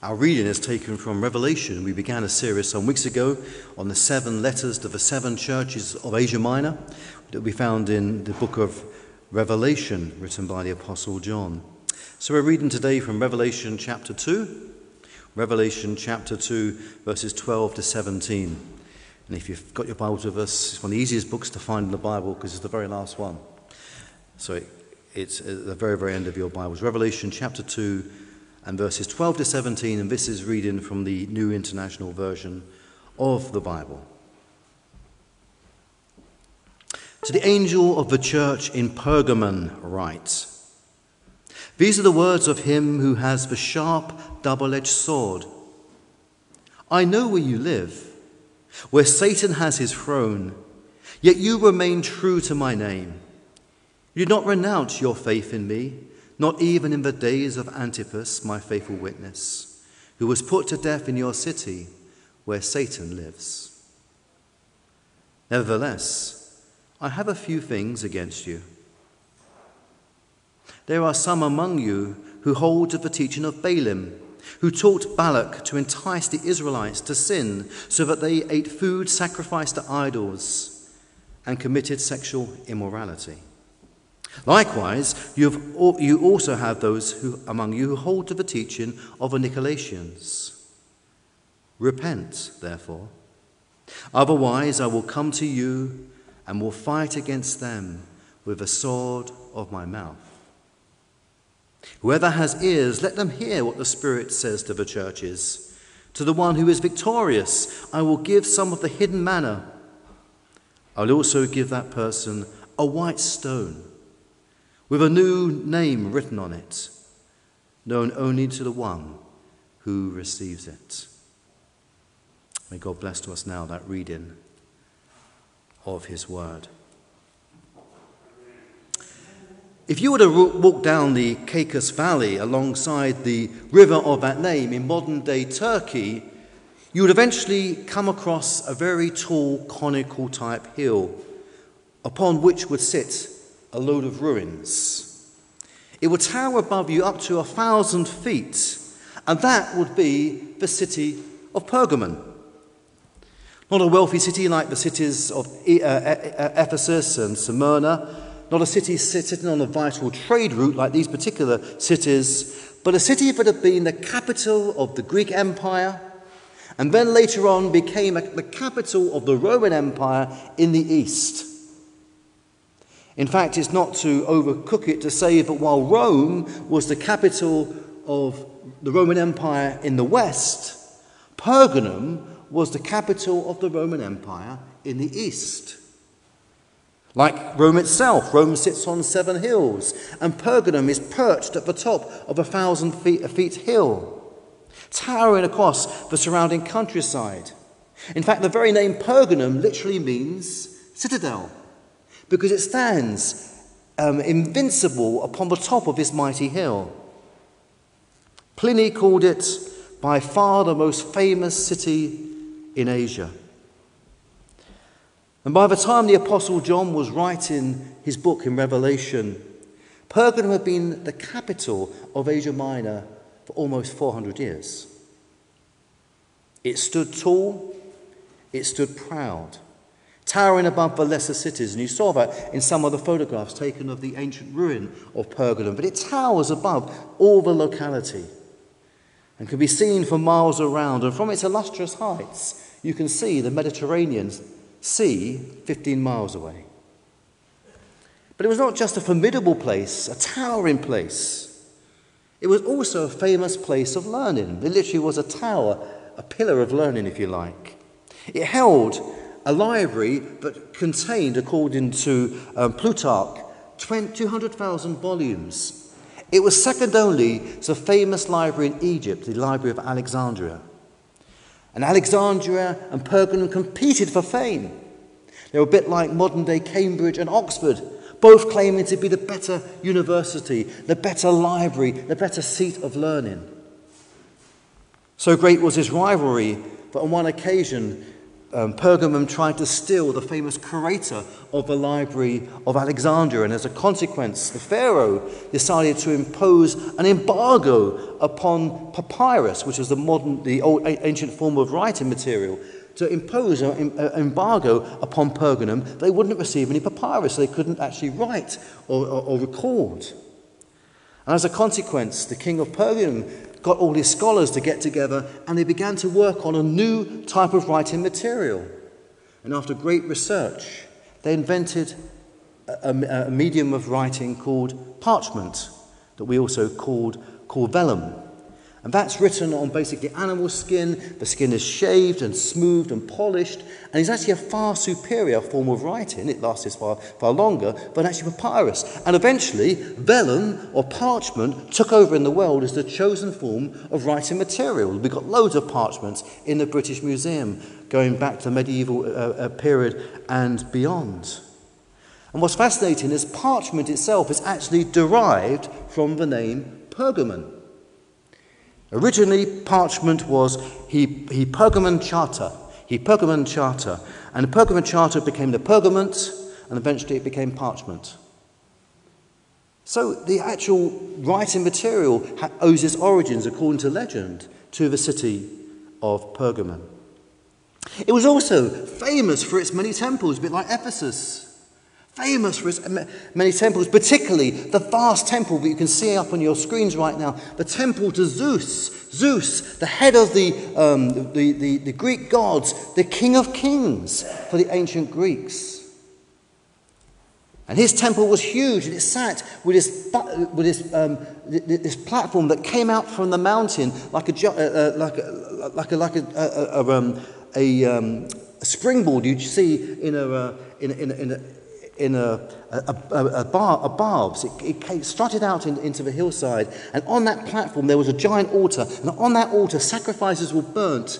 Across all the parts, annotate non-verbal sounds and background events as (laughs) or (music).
Our reading is taken from Revelation. We began a series some weeks ago on the seven letters to the seven churches of Asia Minor that we found in the book of Revelation, written by the Apostle John. So we're reading today from Revelation chapter 2, Revelation chapter 2, verses 12 to 17. And if you've got your Bibles with us, it's one of the easiest books to find in the Bible because it's the very last one. So it's at the very, very end of your Bibles. Revelation chapter 2 and verses 12 to 17, and this is reading from the New International Version of the Bible. To the angel of the church in Pergamon, write These are the words of him who has the sharp, double edged sword. I know where you live, where Satan has his throne, yet you remain true to my name. You did not renounce your faith in me not even in the days of Antipas, my faithful witness, who was put to death in your city where Satan lives. Nevertheless, I have a few things against you. There are some among you who hold to the teaching of Balaam, who taught Balak to entice the Israelites to sin so that they ate food sacrificed to idols and committed sexual immorality. Likewise, you, also have those who, among you who hold to the teaching of the Nicolaitans. Repent, therefore. Otherwise, I will come to you and will fight against them with the sword of my mouth. Whoever has ears, let them hear what the Spirit says to the churches. To the one who is victorious, I will give some of the hidden manna. I will also give that person a white stone with a new name written on it, known only to the one who receives it. May God bless to us now that reading of his word. If you were to walk down the Caicus Valley alongside the river of that name in modern day Turkey, you would eventually come across a very tall conical type hill upon which would sit a load of ruins. It would tower above you up to a thousand feet, and that would be the city of Pergamon. Not a wealthy city like the cities of uh, Ephesus and Smyrna, not a city sitting on a vital trade route like these particular cities, but a city that had been the capital of the Greek Empire and then later on became the capital of the Roman Empire in the east. In fact, it's not to overcook it to say that while Rome was the capital of the Roman Empire in the west, Pergamum was the capital of the Roman Empire in the east. Like Rome itself, Rome sits on seven hills, and Pergamum is perched at the top of a thousand feet, feet hill, towering across the surrounding countryside. In fact, the very name Pergamum literally means citadel because it stands um, invincible upon the top of this mighty hill. Pliny called it by far the most famous city in Asia. And by the time the Apostle John was writing his book in Revelation, Pergamum had been the capital of Asia Minor for almost 400 years. It stood tall, it stood proud towering above the lesser cities. And you saw that in some of the photographs taken of the ancient ruin of Pergamum. But it towers above all the locality and can be seen for miles around. And from its illustrious heights, you can see the Mediterranean Sea 15 miles away. But it was not just a formidable place, a towering place. It was also a famous place of learning. It literally was a tower, a pillar of learning, if you like. It held a library that contained, according to um, Plutarch, 200,000 volumes. It was second only to the famous library in Egypt, the Library of Alexandria. And Alexandria and Pergamum competed for fame. They were a bit like modern day Cambridge and Oxford, both claiming to be the better university, the better library, the better seat of learning. So great was this rivalry that on one occasion um, Pergamum tried to steal the famous curator of the Library of Alexandria, and as a consequence, the Pharaoh decided to impose an embargo upon papyrus, which was the modern, the old ancient form of writing material, to impose an embargo upon Pergamum. They wouldn't receive any papyrus, so they couldn't actually write or, or, or record. And as a consequence, the king of Pergamum got all his scholars to get together and they began to work on a new type of writing material. And after great research, they invented a, a, a medium of writing called parchment, that we also called, called vellum. And that's written on basically animal skin. The skin is shaved and smoothed and polished. And it's actually a far superior form of writing. It lasts far, far longer, but actually papyrus. And eventually, vellum or parchment took over in the world as the chosen form of writing material. We've got loads of parchments in the British Museum going back to the medieval uh, uh, period and beyond. And what's fascinating is parchment itself is actually derived from the name pergamon. Originally, parchment was he, Pergamon Charta. He Pergamon Charta. And the Pergamon Charter became the Pergament, and eventually it became parchment. So the actual writing material owes its origins, according to legend, to the city of Pergamon. It was also famous for its many temples, a bit like Ephesus famous for its many temples, particularly the vast temple that you can see up on your screens right now, the temple to Zeus. Zeus, the head of the, um, the, the, the Greek gods, the king of kings for the ancient Greeks. And his temple was huge, and it sat with this, with this, um, this platform that came out from the mountain like a, uh, uh, like a, like a, like a, a, a, um, a, um, a springboard you'd see in a, uh, in, in, in a in a, a, a, a, bar, a barbs. It, it came, strutted out in, into the hillside, and on that platform there was a giant altar, and on that altar sacrifices were burnt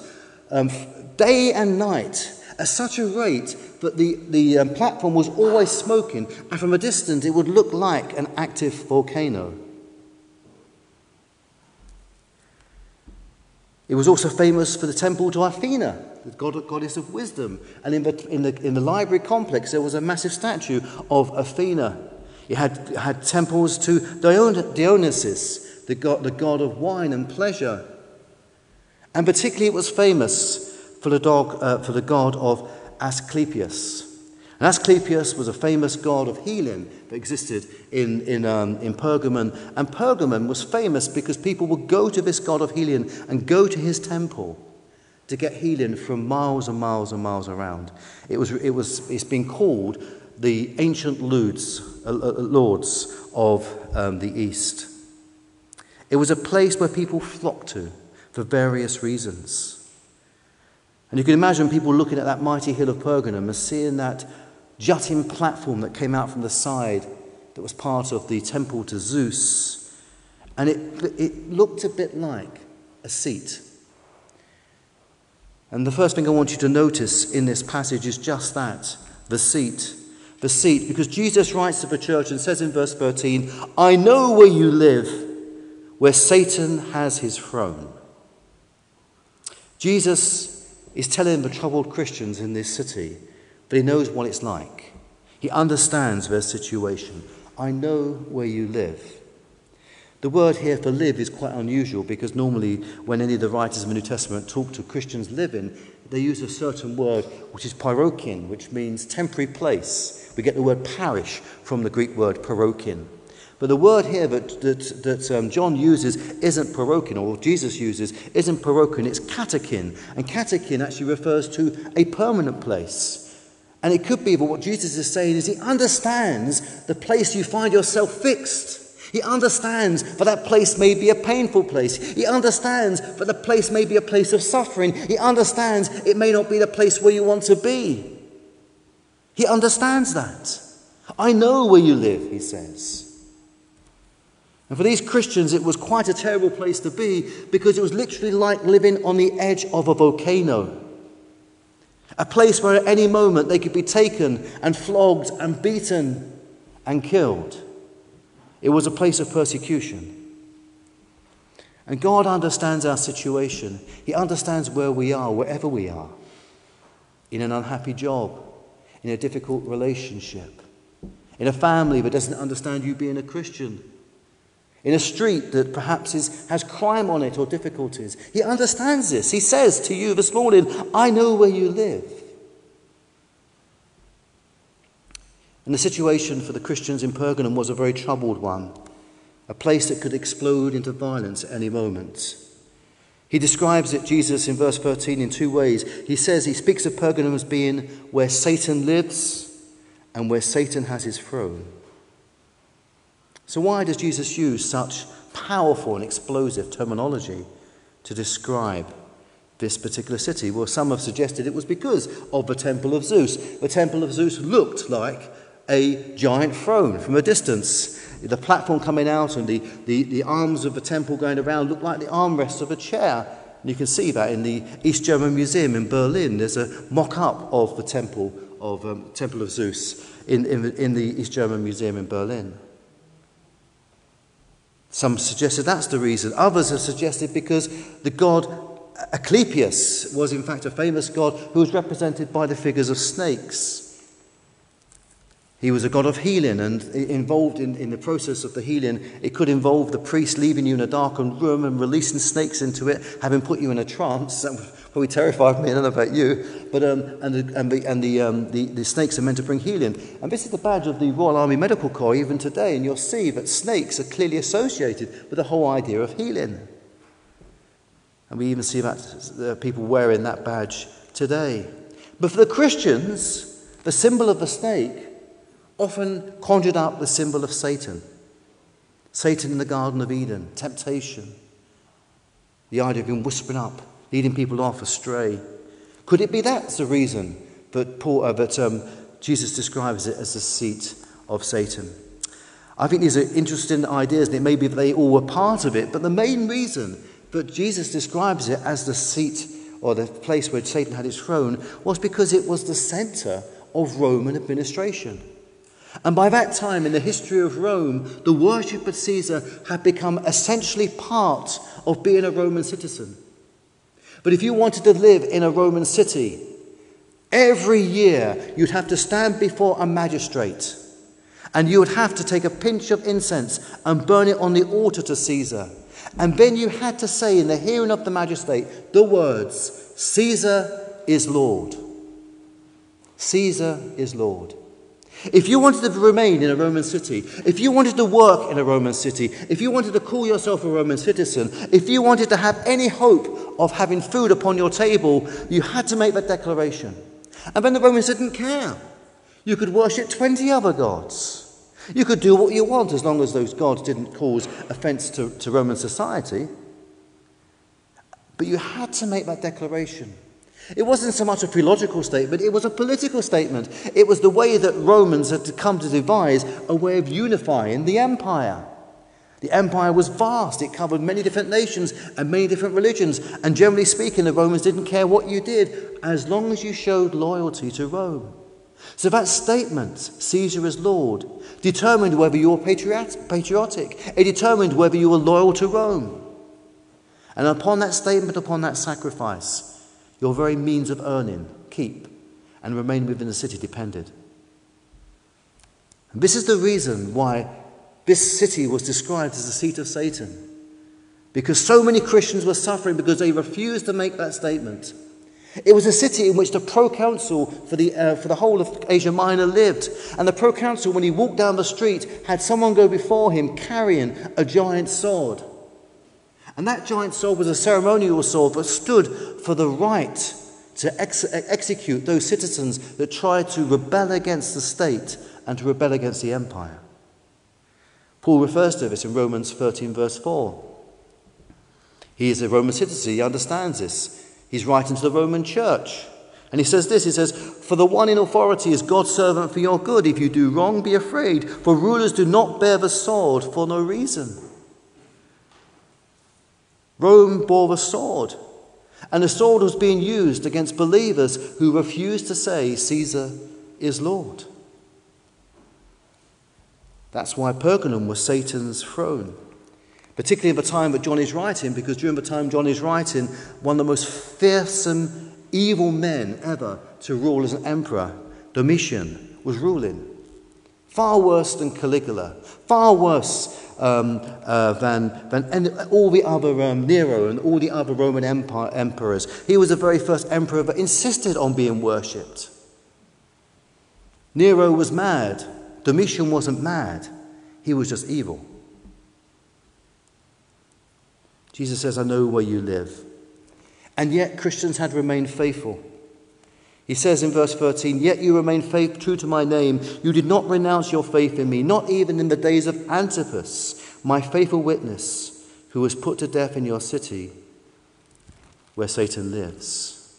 um, day and night at such a rate that the, the um, platform was always smoking, and from a distance it would look like an active volcano. It was also famous for the temple to Athena, the god, goddess of wisdom. And in the, in, the, in the library complex, there was a massive statue of Athena. It had, had temples to Dion, Dionysus, the god, the god of wine and pleasure. And particularly, it was famous for the, dog, uh, for the god of Asclepius. And Asclepius was a famous god of healing that existed in, in, um, in Pergamon. And Pergamon was famous because people would go to this god of healing and go to his temple to get healing from miles and miles and miles around. It was, it was, it's been called the ancient Lourdes, uh, uh, Lourdes of um, the East. It was a place where people flocked to for various reasons. And you can imagine people looking at that mighty hill of Pergamon and seeing that jutting platform that came out from the side that was part of the temple to Zeus. And it, it looked a bit like a seat and the first thing I want you to notice in this passage is just that the seat. The seat, because Jesus writes to the church and says in verse 13, I know where you live, where Satan has his throne. Jesus is telling the troubled Christians in this city that he knows what it's like. He understands their situation. I know where you live. The word here for live is quite unusual because normally, when any of the writers of the New Testament talk to Christians living, they use a certain word which is parokin, which means temporary place. We get the word parish from the Greek word parokin. But the word here that, that, that um, John uses isn't parokin, or Jesus uses isn't parokin, it's katakin. And katakin actually refers to a permanent place. And it could be, but what Jesus is saying is he understands the place you find yourself fixed. He understands that that place may be a painful place. He understands that the place may be a place of suffering. He understands it may not be the place where you want to be. He understands that. I know where you live, he says. And for these Christians, it was quite a terrible place to be because it was literally like living on the edge of a volcano. A place where at any moment they could be taken and flogged and beaten and killed. It was a place of persecution. And God understands our situation. He understands where we are, wherever we are. in an unhappy job, in a difficult relationship, in a family that doesn't understand you being a Christian, in a street that perhaps is, has crime on it or difficulties. He understands this. He says to you this morning, I know where you live. And the situation for the Christians in Pergamum was a very troubled one, a place that could explode into violence at any moment. He describes it, Jesus, in verse 13, in two ways. He says, he speaks of Pergamum as being where Satan lives and where Satan has his throne. So, why does Jesus use such powerful and explosive terminology to describe this particular city? Well, some have suggested it was because of the Temple of Zeus. The Temple of Zeus looked like a giant throne from a distance. The platform coming out and the, the, the arms of the temple going around look like the armrests of a chair. And you can see that in the East German Museum in Berlin. There's a mock up of the temple of um, Temple of Zeus in, in, the, in the East German Museum in Berlin. Some suggested that's the reason. Others have suggested because the god Asclepius was, in fact, a famous god who was represented by the figures of snakes. He was a god of healing, and involved in, in the process of the healing, it could involve the priest leaving you in a darkened room and releasing snakes into it, having put you in a trance. (laughs) That probably terrified me. I don't know about you, but um, and the, and, the, and the, um, the, the snakes are meant to bring healing. And this is the badge of the Royal Army Medical Corps even today, and you'll see that snakes are clearly associated with the whole idea of healing. And we even see that uh, people wearing that badge today. But for the Christians, the symbol of the snake often conjured up the symbol of Satan. Satan in the Garden of Eden, temptation, the idea of him whispering up, leading people off astray. Could it be that's the reason that, Paul, uh, that um, Jesus describes it as the seat of Satan? I think these are interesting ideas, and it may be that they all were part of it, but the main reason that Jesus describes it as the seat or the place where Satan had his throne was because it was the center of Roman administration. And by that time in the history of Rome, the worship of Caesar had become essentially part of being a Roman citizen. But if you wanted to live in a Roman city, every year you'd have to stand before a magistrate and you would have to take a pinch of incense and burn it on the altar to Caesar. And then you had to say in the hearing of the magistrate the words, Caesar is Lord. Caesar is Lord. If you wanted to remain in a Roman city, if you wanted to work in a Roman city, if you wanted to call yourself a Roman citizen, if you wanted to have any hope of having food upon your table, you had to make that declaration. And then the Romans didn't care. You could worship 20 other gods. You could do what you want as long as those gods didn't cause offense to, to Roman society. But you had to make that declaration. It wasn't so much a theological statement, it was a political statement. It was the way that Romans had come to devise a way of unifying the empire. The empire was vast, it covered many different nations and many different religions. And generally speaking, the Romans didn't care what you did as long as you showed loyalty to Rome. So that statement, Caesar is Lord, determined whether you were patriotic. It determined whether you were loyal to Rome. And upon that statement, upon that sacrifice, your very means of earning, keep, and remain within the city depended. And this is the reason why this city was described as the seat of Satan. Because so many Christians were suffering because they refused to make that statement. It was a city in which the proconsul for the, uh, for the whole of Asia Minor lived. And the proconsul, when he walked down the street, had someone go before him carrying a giant sword. And that giant sword was a ceremonial sword that stood for the right to ex- execute those citizens that tried to rebel against the state and to rebel against the empire. Paul refers to this in Romans 13, verse 4. He is a Roman citizen, he understands this. He's writing to the Roman church. And he says this He says, For the one in authority is God's servant for your good. If you do wrong, be afraid, for rulers do not bear the sword for no reason. Rome bore the sword, and the sword was being used against believers who refused to say Caesar is Lord. That's why Pergamum was Satan's throne, particularly at the time that John is writing, because during the time John is writing, one of the most fearsome evil men ever to rule as an emperor, Domitian, was ruling. Far worse than Caligula, far worse um, uh, than, than all the other um, Nero and all the other Roman empire, emperors. He was the very first emperor that insisted on being worshipped. Nero was mad. Domitian wasn't mad, he was just evil. Jesus says, I know where you live. And yet Christians had remained faithful. He says in verse 13, Yet you remain faith, true to my name. You did not renounce your faith in me, not even in the days of Antipas, my faithful witness, who was put to death in your city where Satan lives.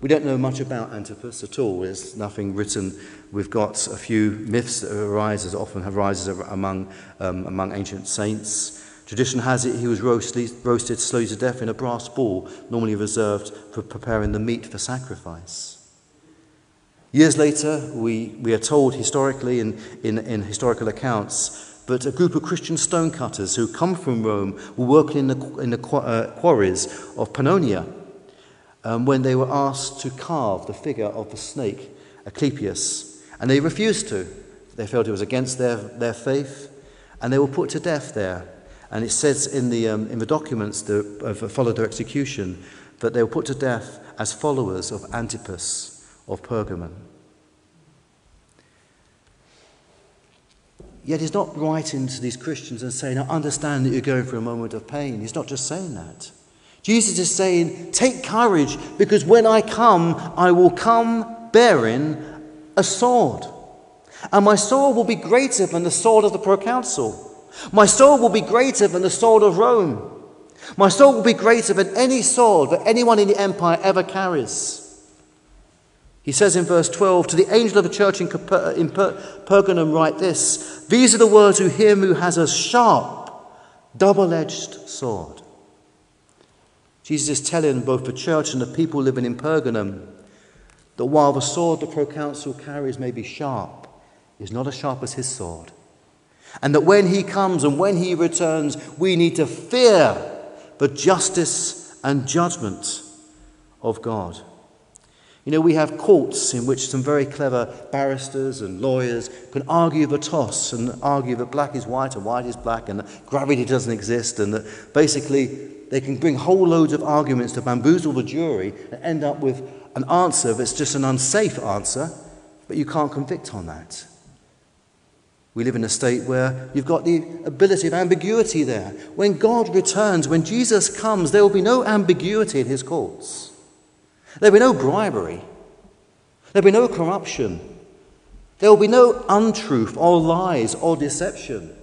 We don't know much about Antipas at all. There's nothing written. We've got a few myths that arise, as often have rises among, um, among ancient saints. Tradition has it he was roasted, roasted slowly to death in a brass ball, normally reserved for preparing the meat for sacrifice. Years later, we, we are told historically in, in, in historical accounts that a group of Christian stonecutters who come from Rome were working in the, in the uh, quarries of Pannonia um, when they were asked to carve the figure of the snake, Asclepius, and they refused to. They felt it was against their, their faith, and they were put to death there. And it says in the, um, in the documents that followed their execution that they were put to death as followers of Antipas of Pergamon. Yet he's not writing to these Christians and saying, I understand that you're going through a moment of pain. He's not just saying that. Jesus is saying, Take courage, because when I come, I will come bearing a sword. And my sword will be greater than the sword of the proconsul. My sword will be greater than the sword of Rome. My sword will be greater than any sword that anyone in the empire ever carries. He says in verse 12, To the angel of the church in, in per- Pergamum, write this These are the words of him who has a sharp, double edged sword. Jesus is telling both the church and the people living in Pergamum that while the sword the proconsul carries may be sharp, is not as sharp as his sword. And that when he comes and when he returns, we need to fear the justice and judgment of God. You know, we have courts in which some very clever barristers and lawyers can argue the toss and argue that black is white and white is black and gravity doesn't exist and that basically they can bring whole loads of arguments to bamboozle the jury and end up with an answer that's just an unsafe answer, but you can't convict on that. We live in a state where you've got the ability of ambiguity there. When God returns, when Jesus comes, there will be no ambiguity in his courts. There will be no bribery. There will be no corruption. There will be no untruth or lies or deception.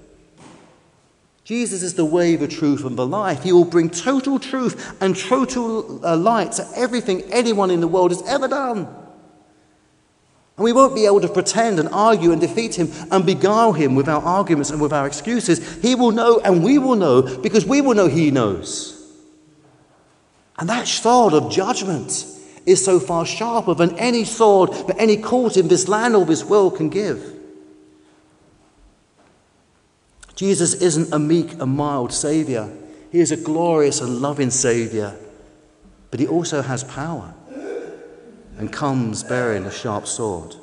Jesus is the way, the truth, and the life. He will bring total truth and total uh, light to everything anyone in the world has ever done. And we won't be able to pretend and argue and defeat him and beguile him with our arguments and with our excuses. He will know and we will know because we will know he knows. And that sword of judgment is so far sharper than any sword that any court in this land or this world can give. Jesus isn't a meek and mild Saviour. He is a glorious and loving Saviour. But he also has power and comes bearing a sharp sword.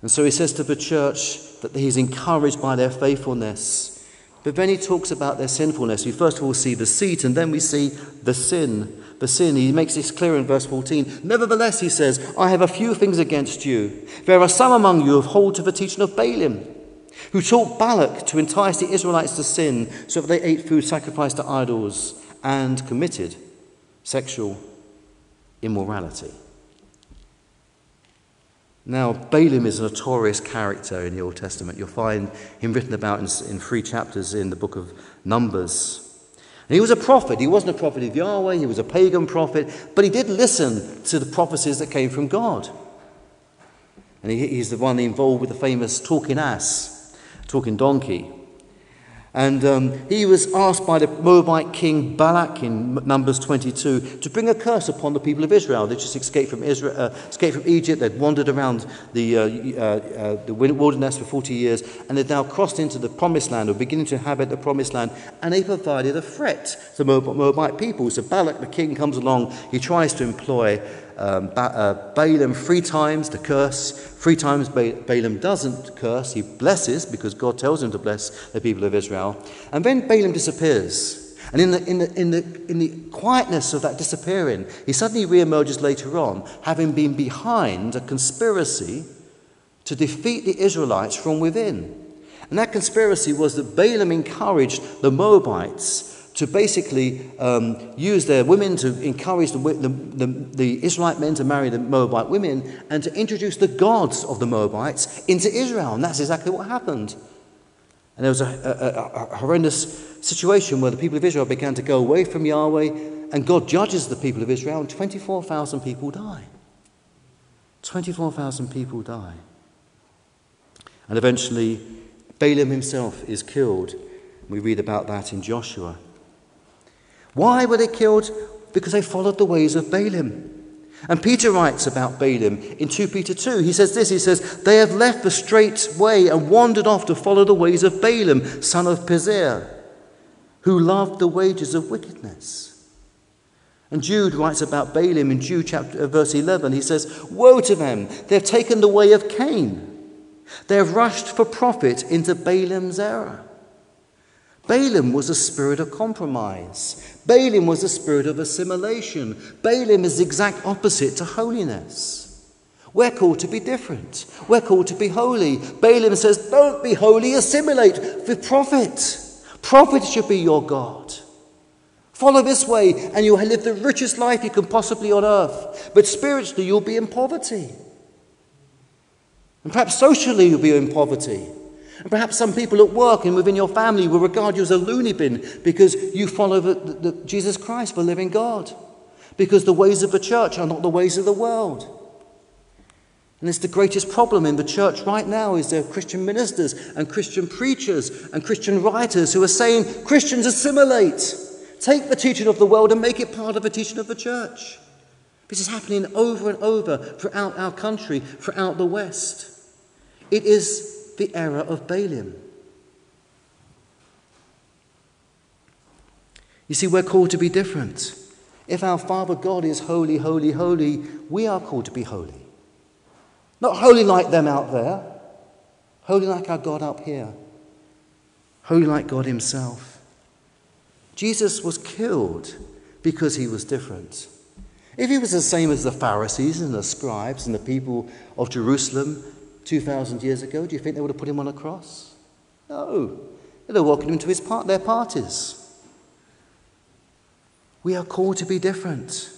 And so he says to the church that he's encouraged by their faithfulness. But then he talks about their sinfulness. We first of all see the seat, and then we see the sin. The sin, he makes this clear in verse 14. Nevertheless, he says, I have a few things against you. There are some among you who hold to the teaching of Balaam, who taught Balak to entice the Israelites to sin so that they ate food sacrificed to idols and committed sexual immorality. Now, Balaam is a notorious character in the Old Testament. You'll find him written about in, in three chapters in the book of Numbers. And he was a prophet. He wasn't a prophet of Yahweh, he was a pagan prophet, but he did listen to the prophecies that came from God. And he, he's the one involved with the famous talking ass, talking donkey. And um, he was asked by the Moabite king Balak in Numbers 22 to bring a curse upon the people of Israel. They just escaped from, Israel, uh, escaped from Egypt. They'd wandered around the, uh, uh, uh, the wilderness for 40 years, and they'd now crossed into the promised land or beginning to inhabit the promised land. And they provided a threat to Moabite people. So Balak, the king, comes along. He tries to employ um, ba- uh, Balaam three times to curse. Three times ba- Balaam doesn't curse. He blesses because God tells him to bless the people of Israel. And then Balaam disappears. And in the, in, the, in, the, in the quietness of that disappearing, he suddenly re-emerges later on, having been behind a conspiracy to defeat the Israelites from within. And that conspiracy was that Balaam encouraged the Moabites to basically um, use their women to encourage the, the, the, the, Israelite men to marry the Moabite women and to introduce the gods of the Moabites into Israel. And that's exactly what happened. And there was a, a, a horrendous situation where the people of Israel began to go away from Yahweh, and God judges the people of Israel, and 24,000 people die. 24,000 people die. And eventually, Balaam himself is killed. We read about that in Joshua. Why were they killed? Because they followed the ways of Balaam. And Peter writes about Balaam in 2 Peter 2. He says this He says, They have left the straight way and wandered off to follow the ways of Balaam, son of Bezer, who loved the wages of wickedness. And Jude writes about Balaam in Jude chapter, uh, verse 11. He says, Woe to them! They have taken the way of Cain. They have rushed for profit into Balaam's error. Balaam was a spirit of compromise. Balaam was a spirit of assimilation. Balaam is the exact opposite to holiness. We're called to be different. We're called to be holy. Balaam says, Don't be holy, assimilate with profit. Profit should be your God. Follow this way, and you'll live the richest life you can possibly on earth. But spiritually, you'll be in poverty. And perhaps socially, you'll be in poverty. And perhaps some people at work and within your family will regard you as a loony bin because you follow the, the, the Jesus Christ, the living God. Because the ways of the church are not the ways of the world. And it's the greatest problem in the church right now is there are Christian ministers and Christian preachers and Christian writers who are saying, Christians assimilate. Take the teaching of the world and make it part of the teaching of the church. This is happening over and over throughout our country, throughout the West. It is the error of Balaam. You see, we're called to be different. If our Father God is holy, holy, holy, we are called to be holy. Not holy like them out there, holy like our God up here, holy like God Himself. Jesus was killed because He was different. If He was the same as the Pharisees and the scribes and the people of Jerusalem, 2,000 years ago, do you think they would have put him on a cross? No. They'd have welcomed him to his part, their parties. We are called to be different.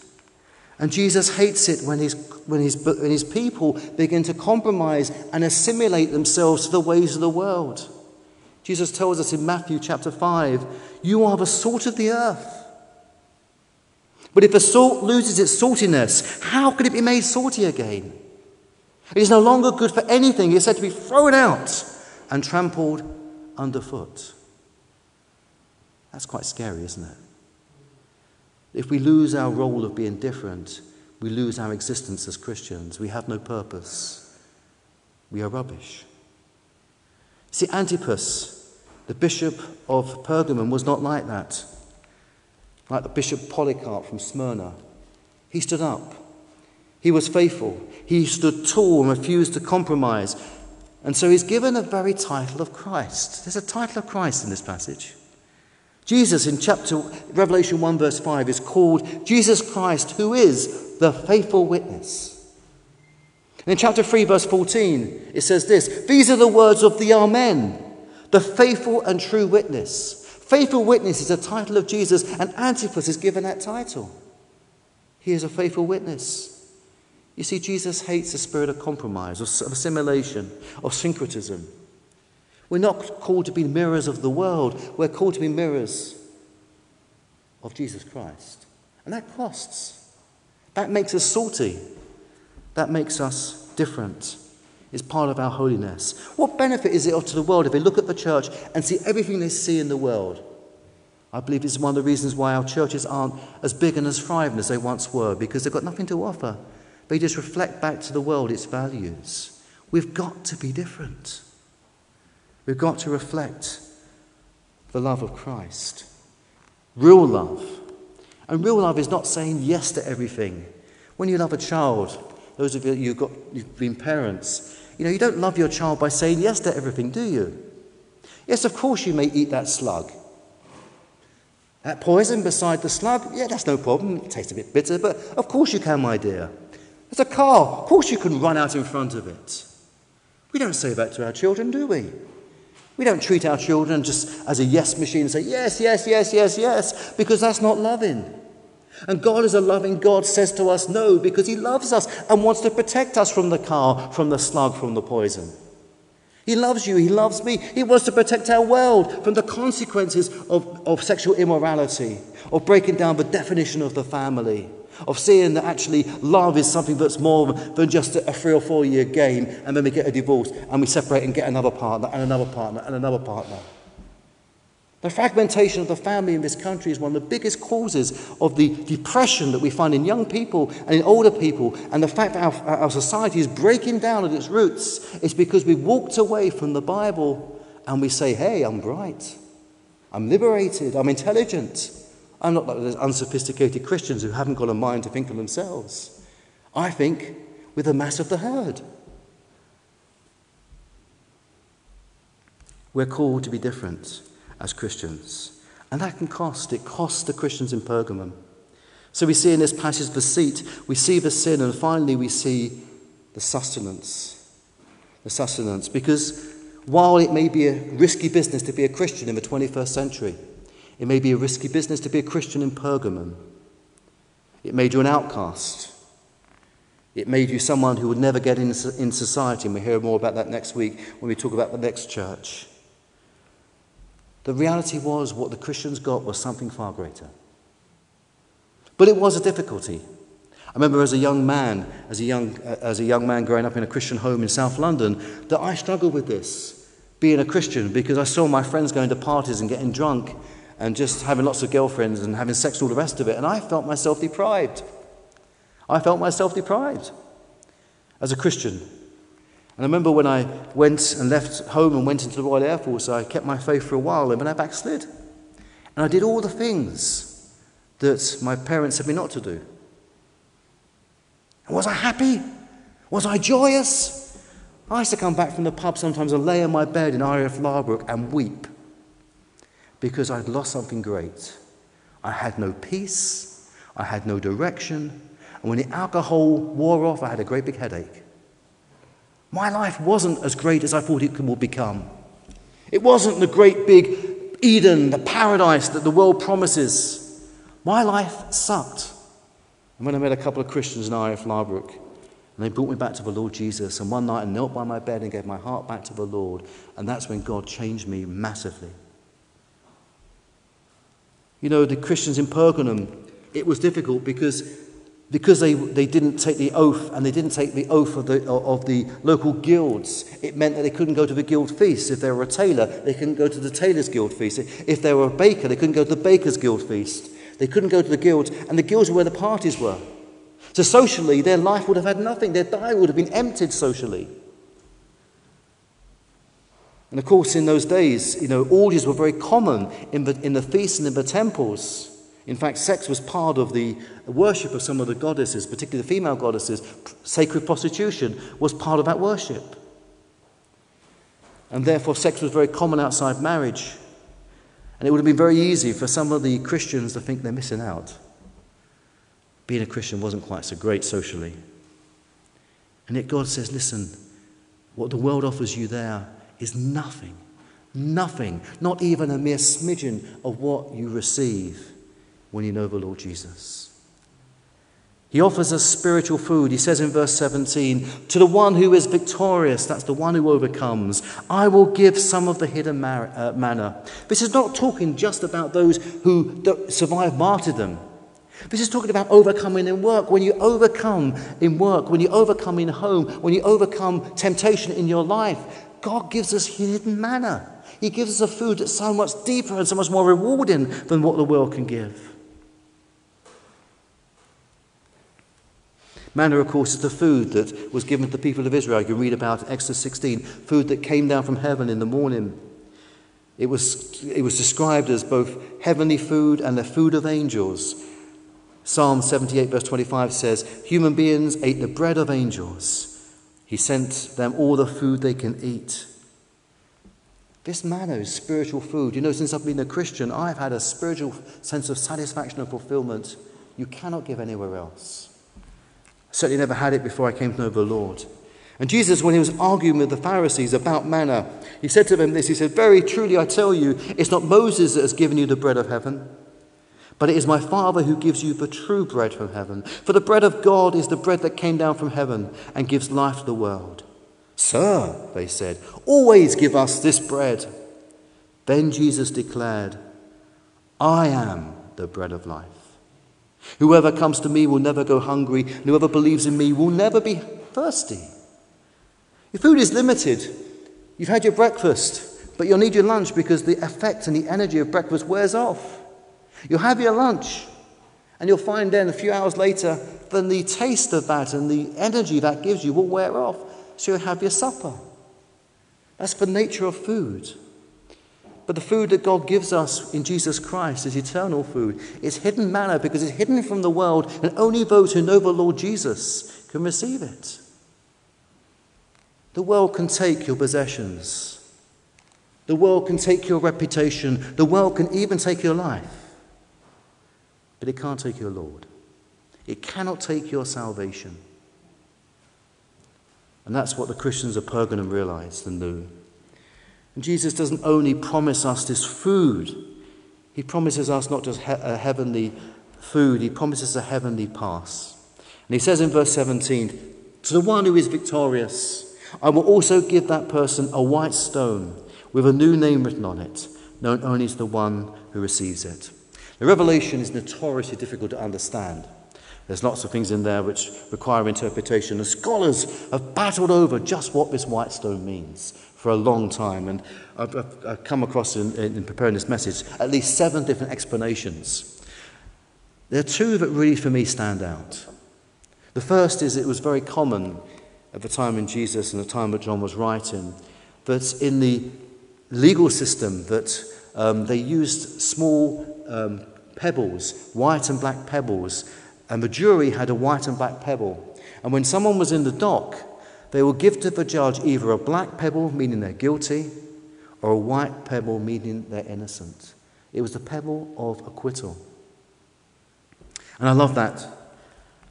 And Jesus hates it when his, when, his, when his people begin to compromise and assimilate themselves to the ways of the world. Jesus tells us in Matthew chapter 5 You are the salt of the earth. But if the salt loses its saltiness, how can it be made salty again? It is no longer good for anything. It is said to be thrown out and trampled underfoot. That's quite scary, isn't it? If we lose our role of being different, we lose our existence as Christians. We have no purpose. We are rubbish. See, Antipas, the bishop of Pergamum, was not like that. Like the bishop Polycarp from Smyrna. He stood up he was faithful. He stood tall and refused to compromise. And so he's given a very title of Christ. There's a title of Christ in this passage. Jesus in chapter Revelation 1 verse 5 is called Jesus Christ who is the faithful witness. And in chapter 3 verse 14 it says this, these are the words of the Amen, the faithful and true witness. Faithful witness is a title of Jesus and Antipas is given that title. He is a faithful witness. You see, Jesus hates the spirit of compromise, of assimilation, of syncretism. We're not called to be mirrors of the world, we're called to be mirrors of Jesus Christ. And that costs. That makes us salty. That makes us different. It's part of our holiness. What benefit is it to the world if they look at the church and see everything they see in the world? I believe it's one of the reasons why our churches aren't as big and as thriving as they once were, because they've got nothing to offer. They just reflect back to the world its values. We've got to be different. We've got to reflect the love of Christ. Real love. And real love is not saying yes to everything. When you love a child, those of you who've, got, you've been parents, you know, you don't love your child by saying yes to everything, do you? Yes, of course you may eat that slug. That poison beside the slug, yeah, that's no problem. It tastes a bit bitter, but of course you can, my dear. There's a car, of course you can run out in front of it. We don't say that to our children, do we? We don't treat our children just as a yes machine and say, yes, yes, yes, yes, yes, because that's not loving. And God, is a loving God, says to us no because He loves us and wants to protect us from the car, from the slug, from the poison. He loves you, He loves me. He wants to protect our world from the consequences of, of sexual immorality, of breaking down the definition of the family, of seeing that actually love is something that's more than just a three or four year game, and then we get a divorce and we separate and get another partner and another partner and another partner. The fragmentation of the family in this country is one of the biggest causes of the depression that we find in young people and in older people. And the fact that our, our society is breaking down at its roots is because we've walked away from the Bible and we say, hey, I'm bright, I'm liberated, I'm intelligent. I'm not like those unsophisticated Christians who haven't got a mind to think for themselves. I think with the mass of the herd. We're called to be different as Christians. And that can cost. It costs the Christians in Pergamum. So we see in this passage the seat, we see the sin, and finally we see the sustenance. The sustenance. Because while it may be a risky business to be a Christian in the 21st century, it may be a risky business to be a Christian in Pergamum. It made you an outcast. It made you someone who would never get in, in society, and we'll hear more about that next week when we talk about the next church. The reality was what the Christians got was something far greater. But it was a difficulty. I remember as a young man, as a young, as a young man growing up in a Christian home in South London, that I struggled with this, being a Christian, because I saw my friends going to parties and getting drunk and just having lots of girlfriends and having sex and all the rest of it, and I felt myself deprived. I felt myself deprived as a Christian. And I remember when I went and left home and went into the Royal Air Force, I kept my faith for a while and then I backslid. And I did all the things that my parents said me not to do. And was I happy? Was I joyous? I used to come back from the pub sometimes and lay in my bed in RAF Laarbruch and weep because I'd lost something great. I had no peace, I had no direction, and when the alcohol wore off, I had a great big headache. My life wasn't as great as I thought it would become. It wasn't the great big Eden, the paradise that the world promises. My life sucked. And when I met a couple of Christians in RAF Laarbruch, and they brought me back to the Lord Jesus, and one night I knelt by my bed and gave my heart back to the Lord, and that's when God changed me massively. You know, the Christians in Pergamum, it was difficult because because they, they didn't take the oath and they didn't take the oath of the, of the local guilds, it meant that they couldn't go to the guild feast. If they were a tailor, they couldn't go to the tailor's guild feast. If they were a baker, they couldn't go to the baker's guild feast. They couldn't go to the guilds, and the guilds were where the parties were. So socially, their life would have had nothing. Their diary would have been emptied socially. And of course, in those days, you know, orgies were very common in the, in the feasts and in the temples. In fact, sex was part of the worship of some of the goddesses, particularly the female goddesses. Sacred prostitution was part of that worship. And therefore, sex was very common outside marriage. And it would have been very easy for some of the Christians to think they're missing out. Being a Christian wasn't quite so great socially. And yet, God says, listen, what the world offers you there is nothing. Nothing. Not even a mere smidgen of what you receive when you know the Lord Jesus. He offers us spiritual food. He says in verse 17, To the one who is victorious, that's the one who overcomes, I will give some of the hidden uh, manna. This is not talking just about those who survive martyrdom. This is talking about overcoming in work. When you overcome in work, when you overcome in home, when you overcome temptation in your life, God gives us hidden manna. He gives us a food that's so much deeper and so much more rewarding than what the world can give. Manna, of course, is the food that was given to the people of Israel. You read about Exodus 16, food that came down from heaven in the morning. It was, it was described as both heavenly food and the food of angels. Psalm 78, verse 25 says, Human beings ate the bread of angels. He sent them all the food they can eat. This manna is spiritual food. You know, since I've been a Christian, I've had a spiritual sense of satisfaction and fulfillment you cannot give anywhere else. Certainly never had it before I came to know the Lord. And Jesus, when he was arguing with the Pharisees about manna, he said to them this He said, Very truly I tell you, it's not Moses that has given you the bread of heaven, but it is my Father who gives you the true bread from heaven. For the bread of God is the bread that came down from heaven and gives life to the world. Sir, they said, always give us this bread. Then Jesus declared, I am the bread of life. Whoever comes to me will never go hungry, and whoever believes in me will never be thirsty. Your food is limited. You've had your breakfast, but you'll need your lunch because the effect and the energy of breakfast wears off. You'll have your lunch, and you'll find then a few hours later, then the taste of that and the energy that gives you will wear off. So you'll have your supper. That's the nature of food. But the food that God gives us in Jesus Christ is eternal food. It's hidden manna because it's hidden from the world, and only those who know the Lord Jesus can receive it. The world can take your possessions. The world can take your reputation. The world can even take your life. But it can't take your Lord. It cannot take your salvation. And that's what the Christians of Pergamum realized and knew. And Jesus doesn't only promise us this food, he promises us not just he- a heavenly food, he promises a heavenly pass. And he says in verse 17, To the one who is victorious, I will also give that person a white stone with a new name written on it, known only to the one who receives it. The revelation is notoriously difficult to understand. There's lots of things in there which require interpretation, and scholars have battled over just what this white stone means for a long time. And I've, I've, I've come across in, in preparing this message at least seven different explanations. There are two that really, for me, stand out. The first is it was very common at the time in Jesus and the time that John was writing that in the legal system that um, they used small um, pebbles, white and black pebbles, and the jury had a white and black pebble. And when someone was in the dock, they will give to the judge either a black pebble, meaning they're guilty, or a white pebble, meaning they're innocent. It was the pebble of acquittal. And I love that.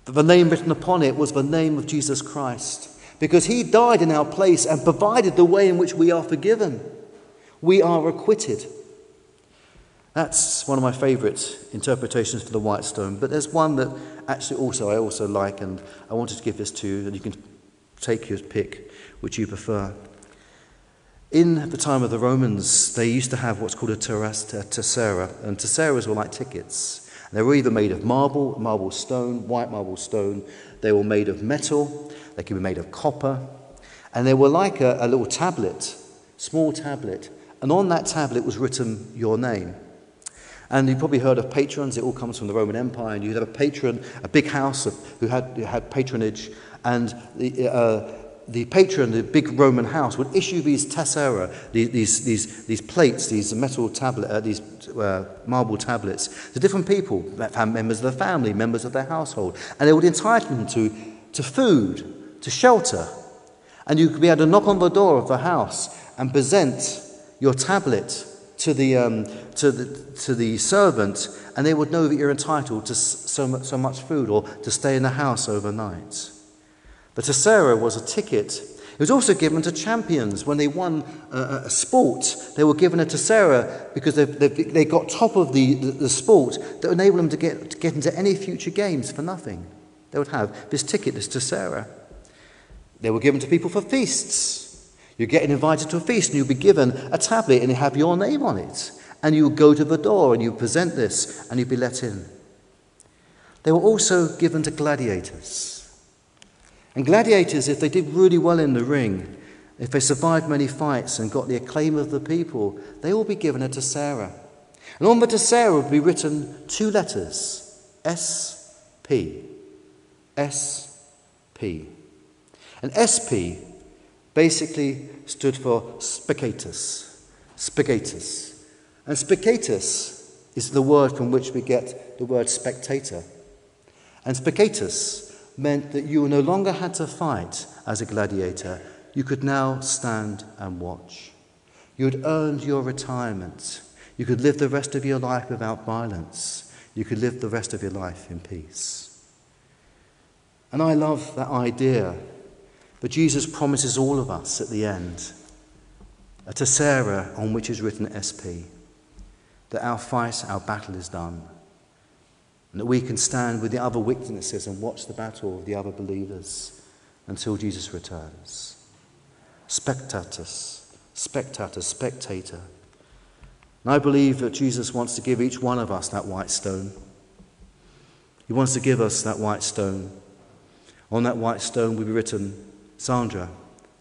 That the name written upon it was the name of Jesus Christ, because he died in our place and provided the way in which we are forgiven. We are acquitted. That's one of my favourite interpretations for the white stone. But there's one that actually also I also like, and I wanted to give this to you, and you can take your pick, which you prefer. In the time of the Romans, they used to have what's called a tessera, and tesseras were like tickets. They were either made of marble, marble stone, white marble stone. They were made of metal. They could be made of copper. And they were like a, a little tablet, small tablet. And on that tablet was written your name. And you've probably heard of patrons. It all comes from the Roman Empire. And you'd have a patron, a big house of, who, had, had patronage. And the, uh, the patron, the big Roman house, would issue these tessera, these, these, these, these plates, these metal tablet, uh, these uh, marble tablets, to different people, members of the family, members of their household. And they would entitle them to, to food, to shelter. And you could be able to knock on the door of the house and present your tablet to the, um, to the, to the servant, and they would know that you're entitled to so much, so much food or to stay in the house overnight. The tessera was a ticket. It was also given to champions. When they won a, a sport, they were given a tessera because they, they, they got top of the, the, the, sport that enabled them to get, to get into any future games for nothing. They would have this ticket, this tessera. They were given to people for feasts. You're getting invited to a feast and you'll be given a tablet and you have your name on it. And you go to the door and you present this and you'll be let in. they were also given to gladiators. And gladiators, if they did really well in the ring, if they survived many fights and got the acclaim of the people, they will be given a tessera. And on the tessera would be written two letters S P. S P. And SP basically stood for spectatus. Spectatus. And spectatus is the word from which we get the word spectator. And spectatus meant that you no longer had to fight as a gladiator, you could now stand and watch. You had earned your retirement. You could live the rest of your life without violence. You could live the rest of your life in peace. And I love that idea. But Jesus promises all of us at the end a tessera on which is written SP, that our fight, our battle is done, and that we can stand with the other witnesses and watch the battle of the other believers until Jesus returns. Spectatus, spectator, spectator. And I believe that Jesus wants to give each one of us that white stone. He wants to give us that white stone. On that white stone will be written, Sandra,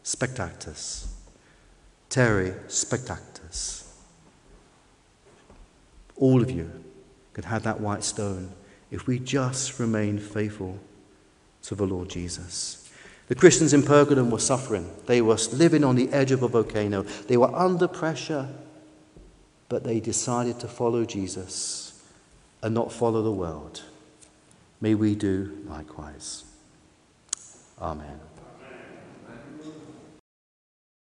spectatus. Terry, spectatus. All of you could have that white stone if we just remain faithful to the Lord Jesus. The Christians in Pergamum were suffering. They were living on the edge of a volcano. They were under pressure, but they decided to follow Jesus and not follow the world. May we do likewise. Amen.